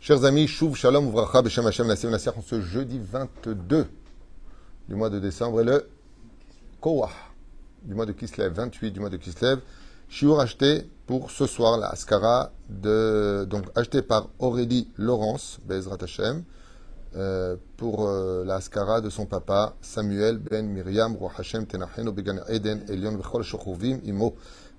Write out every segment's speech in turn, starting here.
Chers amis, Shuv Shalom Hashem Nassim ce jeudi 22 du mois de décembre et le Kowah du mois de Kislev, 28 du mois de Kislev. Shiur acheté pour ce soir, la Askara, de, donc acheté par Aurélie Laurence, Bezrat Hashem, euh, pour euh, la Askara de son papa Samuel ben Miriam, Roi Hashem Tenachenu Began Eden Elion Vechol Shochuvim Imo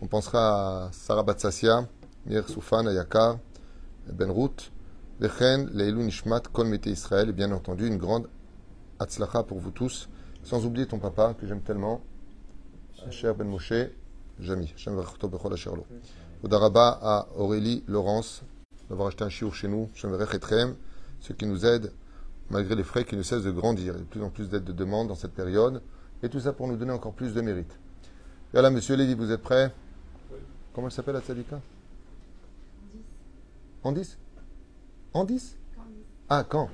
On pensera à Sarah Batsassia, Mir Soufan Ayakar, Ben Ruth, Vechen, Leilou Nishmat, Kol Israël, et bien entendu une grande Hatzlacha pour vous tous, sans oublier ton papa que j'aime tellement, cher Ben Moshe, Jami, Hashem Vachto Bechol Asherlo. Odaraba à Aurélie Laurence d'avoir acheté un chiour chez nous, Hashem Vachetchem, ceux qui nous aident malgré les frais qui ne cessent de grandir. Il y a de plus en plus d'aides de demande dans cette période, et tout ça pour nous donner encore plus de mérite. Voilà, monsieur Lévi, vous êtes prêts? Comment elle s'appelle la tzadika En 10 En 10 Ah, quand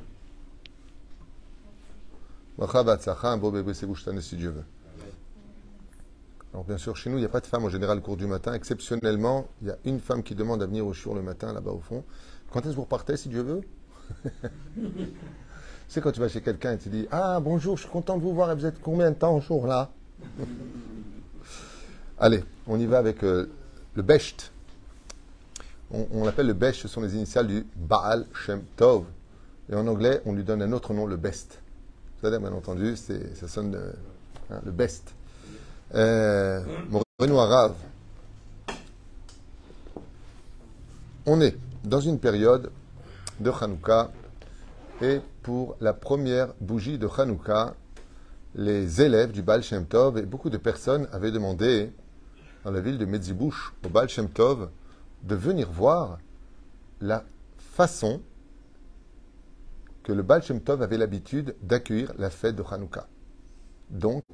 un beau bébé si Dieu veut. Alors bien sûr, chez nous, il n'y a pas de femme en général au cours du matin. Exceptionnellement, il y a une femme qui demande à venir au jour le matin, là-bas au fond. Quand est-ce que vous repartez, si Dieu veut C'est quand tu vas chez quelqu'un et tu dis Ah, bonjour, je suis content de vous voir et vous êtes combien de temps au jour là? Allez, on y va avec euh, le Besht. On, l'appelle le Besht, ce sont les initiales du Baal Shem Tov. Et en anglais, on lui donne un autre nom, le Best. Vous savez, bien entendu, ça sonne euh, hein, le Best. Euh. On est dans une période de Hanouka et pour la première bougie de Hanouka, les élèves du Baal Shem Tov et beaucoup de personnes avaient demandé dans la ville de Medzibouche au Baal Shem Tov de venir voir la façon que le Baal Shem Tov avait l'habitude d'accueillir la fête de Hanouka. Donc,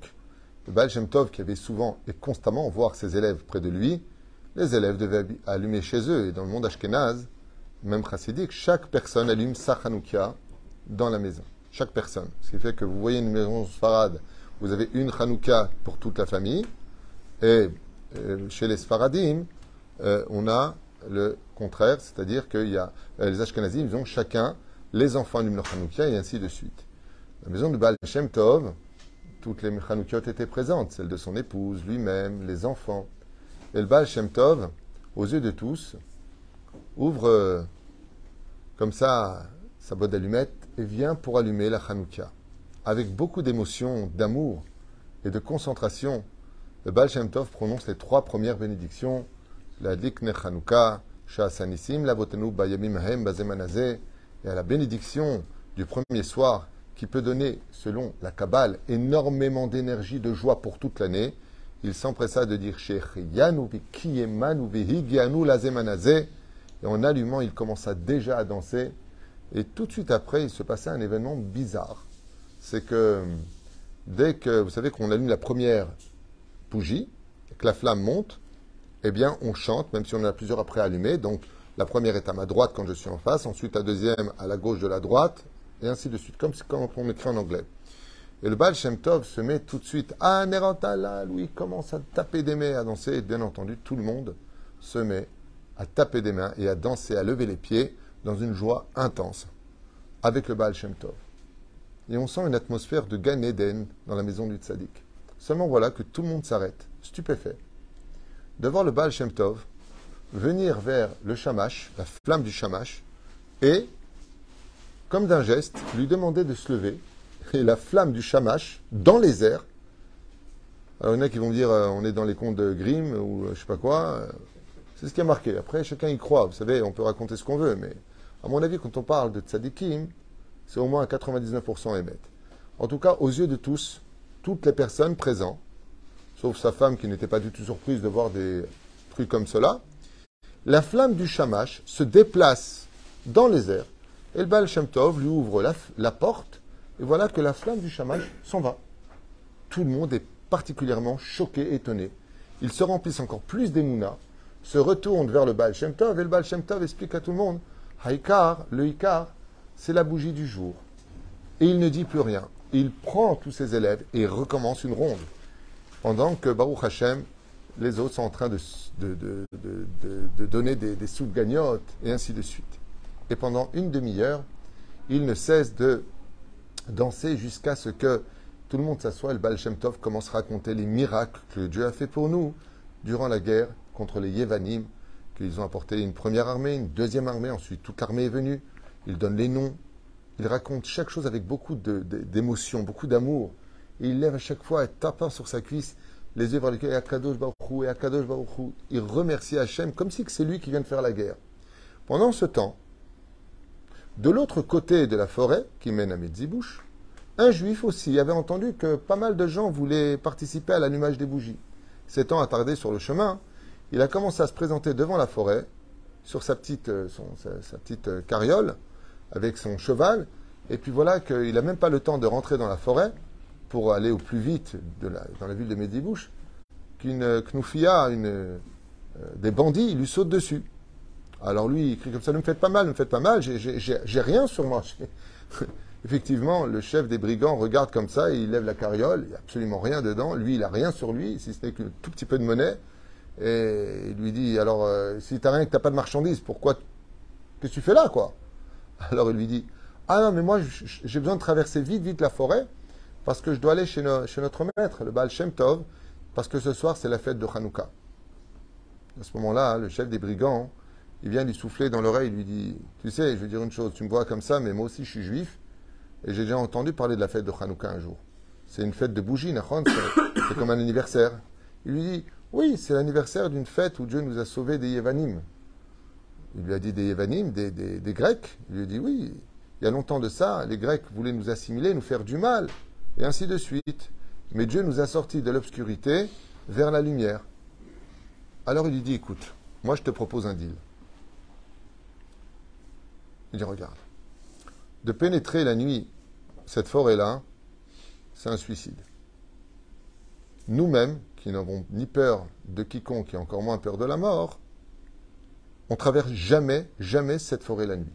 le Baal Shem Tov, qui avait souvent et constamment voir ses élèves près de lui, les élèves devaient allumer chez eux. Et dans le monde ashkénaze, même chassidique, chaque personne allume sa Hanouka dans la maison. Chaque personne. Ce qui fait que vous voyez une maison Sfarad, vous avez une Hanouka pour toute la famille. Et chez les Sfaradim, euh, on a le contraire, c'est-à-dire que y a, euh, les Ashkenazim, ils ont chacun les enfants leur Hanouka et ainsi de suite. La maison de Baal Shem Tov, toutes les Hanoukiot étaient présentes, celle de son épouse, lui-même, les enfants. Et le Baal Shem Tov, aux yeux de tous, ouvre comme ça sa boîte d'allumettes et vient pour allumer la Hanouka. Avec beaucoup d'émotion, d'amour et de concentration, le Baal Shem Tov prononce les trois premières bénédictions la Dikne Chanukah, Sha'asanissim, la Bayamim Hem Bazemanazeh, et à la bénédiction du premier soir qui peut donner, selon la Kabbale, énormément d'énergie, de joie pour toute l'année, il s'empressa de dire et en allumant, il commença déjà à danser. Et tout de suite après, il se passait un événement bizarre. C'est que dès que, vous savez qu'on allume la première bougie, que la flamme monte, eh bien, on chante, même si on en a plusieurs après allumées. Donc, la première est à ma droite quand je suis en face, ensuite la deuxième à la gauche de la droite, et ainsi de suite, comme quand on écrit en anglais. Et le Baal Shem Tov se met tout de suite, ah, Nerantala, lui, commence à taper des mains, à danser, et bien entendu, tout le monde se met à taper des mains et à danser, à lever les pieds dans une joie intense, avec le Baal Shem Tov. Et on sent une atmosphère de Gan Eden dans la maison du Tzaddik. Seulement voilà que tout le monde s'arrête, stupéfait, de voir le Baal Shem Tov venir vers le Shamash, la flamme du Shamash, et, comme d'un geste, lui demander de se lever, et la flamme du Shamash, dans les airs, alors il y en a qui vont dire euh, on est dans les contes de Grimm ou euh, je sais pas quoi, euh, c'est ce qui a marqué. Après, chacun y croit, vous savez, on peut raconter ce qu'on veut, mais à mon avis, quand on parle de tzadikim, c'est au moins à 99% émettre. En tout cas, aux yeux de tous, toutes les personnes présentes, sauf sa femme qui n'était pas du tout surprise de voir des trucs comme cela, la flamme du shamash se déplace dans les airs, et le Baal Shem Tov lui ouvre la, porte, et voilà que la flamme du shamash s'en va. Tout le monde est particulièrement choqué, étonné. Ils se remplissent encore plus d'émouna, se retournent vers le Baal Shem Tov, et le Baal Shem Tov explique à tout le monde Haïkar, le Ikar, c'est la bougie du jour. Et il ne dit plus rien. Il prend tous ses élèves et recommence une ronde. Pendant que Baruch Hashem, les autres sont en train de, de, de, de donner des, des soupes gagnottes et ainsi de suite. Et pendant une demi-heure, il ne cesse de danser jusqu'à ce que tout le monde s'assoit et le Baal Shem Tov commence à raconter les miracles que Dieu a fait pour nous durant la guerre contre les Yevanim, qu'ils ont apporté une première armée, une deuxième armée, ensuite toute l'armée est venue. Il donne les noms, il raconte chaque chose avec beaucoup d'émotion, beaucoup d'amour. Et il lève à chaque fois, tapant sur sa cuisse, les yeux vers lesquels Akadosh Baruchou et Akadosh Baruchou. Il remercie Hachem comme si c'est lui qui vient de faire la guerre. Pendant ce temps, de l'autre côté de la forêt qui mène à Metzibouche, un juif aussi avait entendu que pas mal de gens voulaient participer à l'allumage des bougies. S'étant attardé sur le chemin, il a commencé à se présenter devant la forêt, sur sa petite, euh, sa, petite euh, carriole, avec son cheval, et puis voilà qu'il n'a même pas le temps de rentrer dans la forêt pour aller au plus vite dans la ville de Medibouche, qu'une knoufia, une, euh, des bandits, lui sautent dessus. Alors lui, il crie comme ça, ne me faites pas mal, ne me faites pas mal, j'ai rien sur moi. Effectivement, le chef des brigands regarde comme ça, il lève la carriole, il n'y a absolument rien dedans, lui, il n'a rien sur lui, si ce n'est qu'un tout petit peu de monnaie, et il lui dit, alors, euh, si tu n'as rien, que tu pas de marchandises, pourquoi, qu'est-ce que tu fais là, quoi? Alors il lui dit, ah non, mais moi, j'ai besoin de traverser vite, vite la forêt, parce que je dois aller chez, notre maître, le Baal Shem Tov, parce que ce soir, c'est la fête de Hanouka. À ce moment-là, le chef des brigands, il vient lui souffler dans l'oreille, il lui dit, tu sais, je vais dire une chose, tu me vois comme ça, mais moi aussi, je suis juif, et j'ai déjà entendu parler de la fête de Hanouka un jour. C'est une fête de bougies, c'est comme un anniversaire. Il lui dit, oui, c'est l'anniversaire d'une fête où Dieu nous a sauvés des Yévanim. Il lui a dit des Yévanim, des, des, Grecs. Il lui a dit, oui, il y a longtemps de ça, les Grecs voulaient nous assimiler, nous faire du mal, et ainsi de suite. Mais Dieu nous a sortis de l'obscurité vers la lumière. Alors il lui dit, écoute, moi je te propose un deal. Il dit, regarde, de pénétrer la nuit cette forêt-là, c'est un suicide. Nous-mêmes, qui n'avons ni peur de quiconque et encore moins peur de la mort, on traverse jamais, jamais cette forêt la nuit.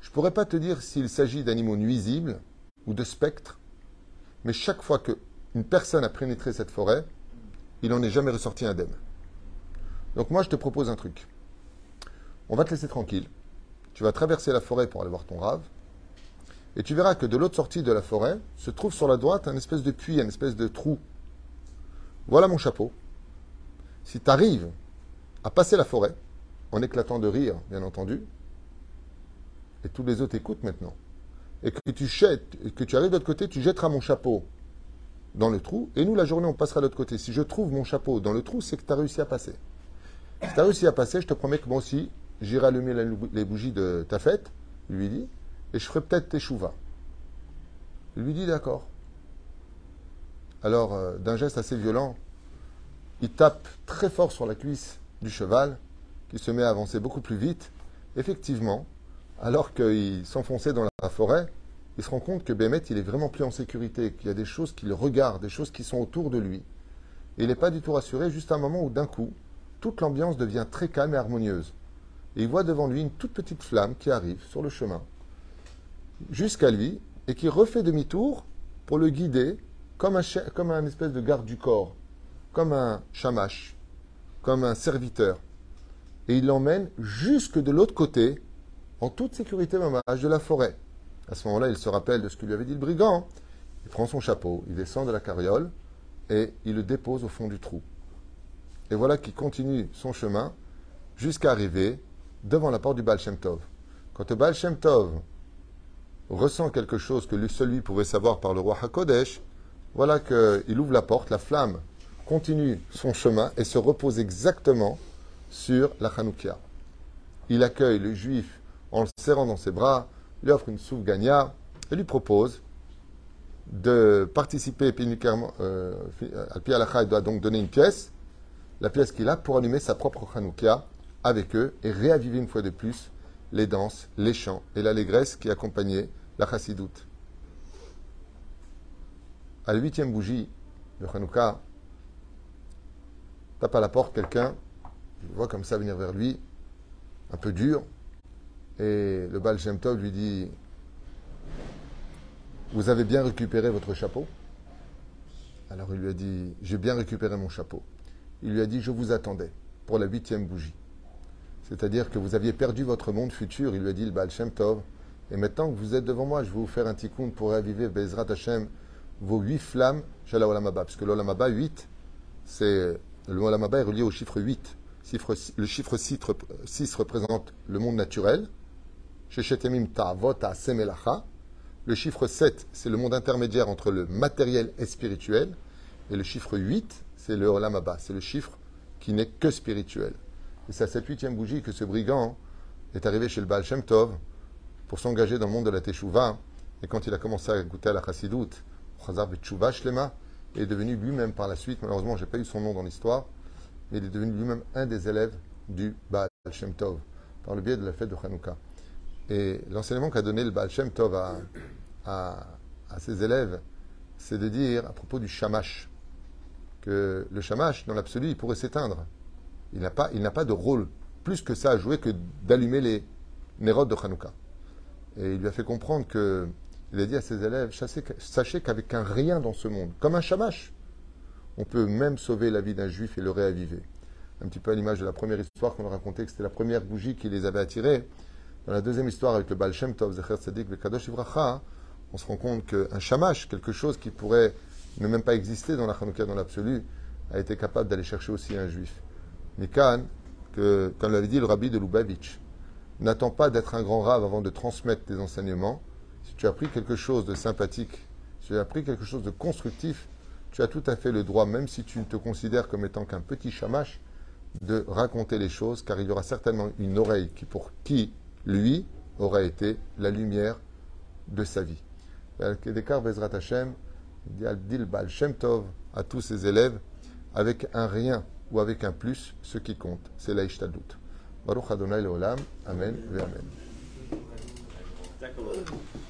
Je ne pourrais pas te dire s'il s'agit d'animaux nuisibles ou de spectres, mais chaque fois qu'une personne a pénétré cette forêt, il n'en est jamais ressorti indemne. Donc moi, je te propose un truc. On va te laisser tranquille. Tu vas traverser la forêt pour aller voir ton rave. Et tu verras que de l'autre sortie de la forêt se trouve sur la droite un espèce de puits, un espèce de trou. Voilà mon chapeau. Si tu arrives à passer la forêt, en éclatant de rire, bien entendu, et tous les autres écoutent maintenant, et que tu jettes, et que tu arrives de l'autre côté, tu jetteras mon chapeau dans le trou, et nous, la journée, on passera de l'autre côté. Si je trouve mon chapeau dans le trou, c'est que tu as réussi à passer. Si tu as réussi à passer, je te promets que moi aussi, j'irai allumer les bougies de ta fête, lui dit, et je ferai peut-être tes chouvas. Il lui dit d'accord. Alors, euh, d'un geste assez violent, il tape très fort sur la cuisse du cheval, qui se met à avancer beaucoup plus vite. Effectivement, alors qu'il s'enfonçait dans la forêt, il se rend compte que Bémet, il est vraiment plus en sécurité, qu'il y a des choses qu'il regarde, des choses qui sont autour de lui. Il n'est pas du tout rassuré, juste un moment où d'un coup, toute l'ambiance devient très calme et harmonieuse. Et il voit devant lui une toute petite flamme qui arrive sur le chemin jusqu'à lui et qui refait demi-tour pour le guider comme un, comme un espèce de garde du corps, comme un chamache, comme un serviteur. Et il l'emmène jusque de l'autre côté, en toute sécurité de la forêt. À ce moment-là, il se rappelle de ce que lui avait dit le brigand. Il prend son chapeau, il descend de la carriole et il le dépose au fond du trou. Et voilà qu'il continue son chemin jusqu'à arriver devant la porte du Baal Shem Tov. Quand le Baal Shem Tov ressent quelque chose que lui seul lui pouvait savoir par le roi Hakodesh, voilà qu'il ouvre la porte, la flamme continue son chemin et se repose exactement sur la Hanoukia. Il accueille le juif en le serrant dans ses bras, lui offre une soufgania et lui propose de participer euh, Al-Pi il doit donc donner une pièce, la pièce qu'il a pour allumer sa propre Hanoukia avec eux et réaviver une fois de plus les danses, les chants et l'allégresse qui accompagnaient la chassidoute. À la huitième bougie de Hanouka, tape à la porte quelqu'un, il voit comme ça venir vers lui, un peu dur, et le Baal Shem Tov lui dit Vous avez bien récupéré votre chapeau? Alors il lui a dit J'ai bien récupéré mon chapeau. Il lui a dit Je vous attendais pour la huitième bougie. C'est-à-dire que vous aviez perdu votre monde futur, il lui a dit le Baal Shem Tov. Et maintenant que vous êtes devant moi, je vais vous faire un tikkun pour raviver Bezrat Hashem vos huit flammes chez la Olamaba. Parce que l'Olamaba 8, c'est le Olamaba est relié au chiffre 8. Le chiffre 6, représente le monde naturel. Le chiffre 7, c'est le monde intermédiaire entre le matériel et spirituel. Et le chiffre 8, c'est le Olamaba. C'est le chiffre qui n'est que spirituel. Et c'est à cette huitième bougie que ce brigand est arrivé chez le Baal Shem Tov pour s'engager dans le monde de la Teshuvah. Et quand il a commencé à goûter à la Chassidoute, Chazar Shlema, est devenu lui-même par la suite, malheureusement, je n'ai pas eu son nom dans l'histoire, mais il est devenu lui-même un des élèves du Baal Shem Tov, par le biais de la fête de Hanouka. Et l'enseignement qu'a donné le Baal Shem Tov à, à ses élèves, c'est de dire à propos du Shamash, que le Shamash, dans l'absolu, il pourrait s'éteindre. Il n'a pas, pas de rôle plus que ça à jouer que d'allumer les nérodes de Hanouka. Et il lui a fait comprendre que, il a dit à ses élèves, sachez qu'avec un rien dans ce monde, comme un shamash, on peut même sauver la vie d'un juif et le réaviver. Un petit peu à l'image de la première histoire qu'on a racontée, que c'était la première bougie qui les avait attirés. Dans la deuxième histoire avec le Baal Shem Tov, Zecher Tzadik, le Kadosh Ivracha, on se rend compte qu'un shamash, quelque chose qui pourrait ne même pas exister dans la Hanouka dans l'absolu, a été capable d'aller chercher aussi un juif. Mikan, que, comme l'avait dit le rabbi de Lubavitch, n'attends pas d'être un grand rave avant de transmettre tes enseignements. Si tu as appris quelque chose de sympathique, si tu as appris quelque chose de constructif, tu as tout à fait le droit, même si tu ne te considères comme étant qu'un petit chamache, de raconter les choses, car il y aura certainement une oreille qui, pour qui, lui, aura été la lumière de sa vie. Kedekar Bezrat Hashem, dit à tous ses élèves, avec un rien ou avec un plus, ce qui compte, c'est la Ishtadut. Baruch Adonai Leolam, Amen, Amen.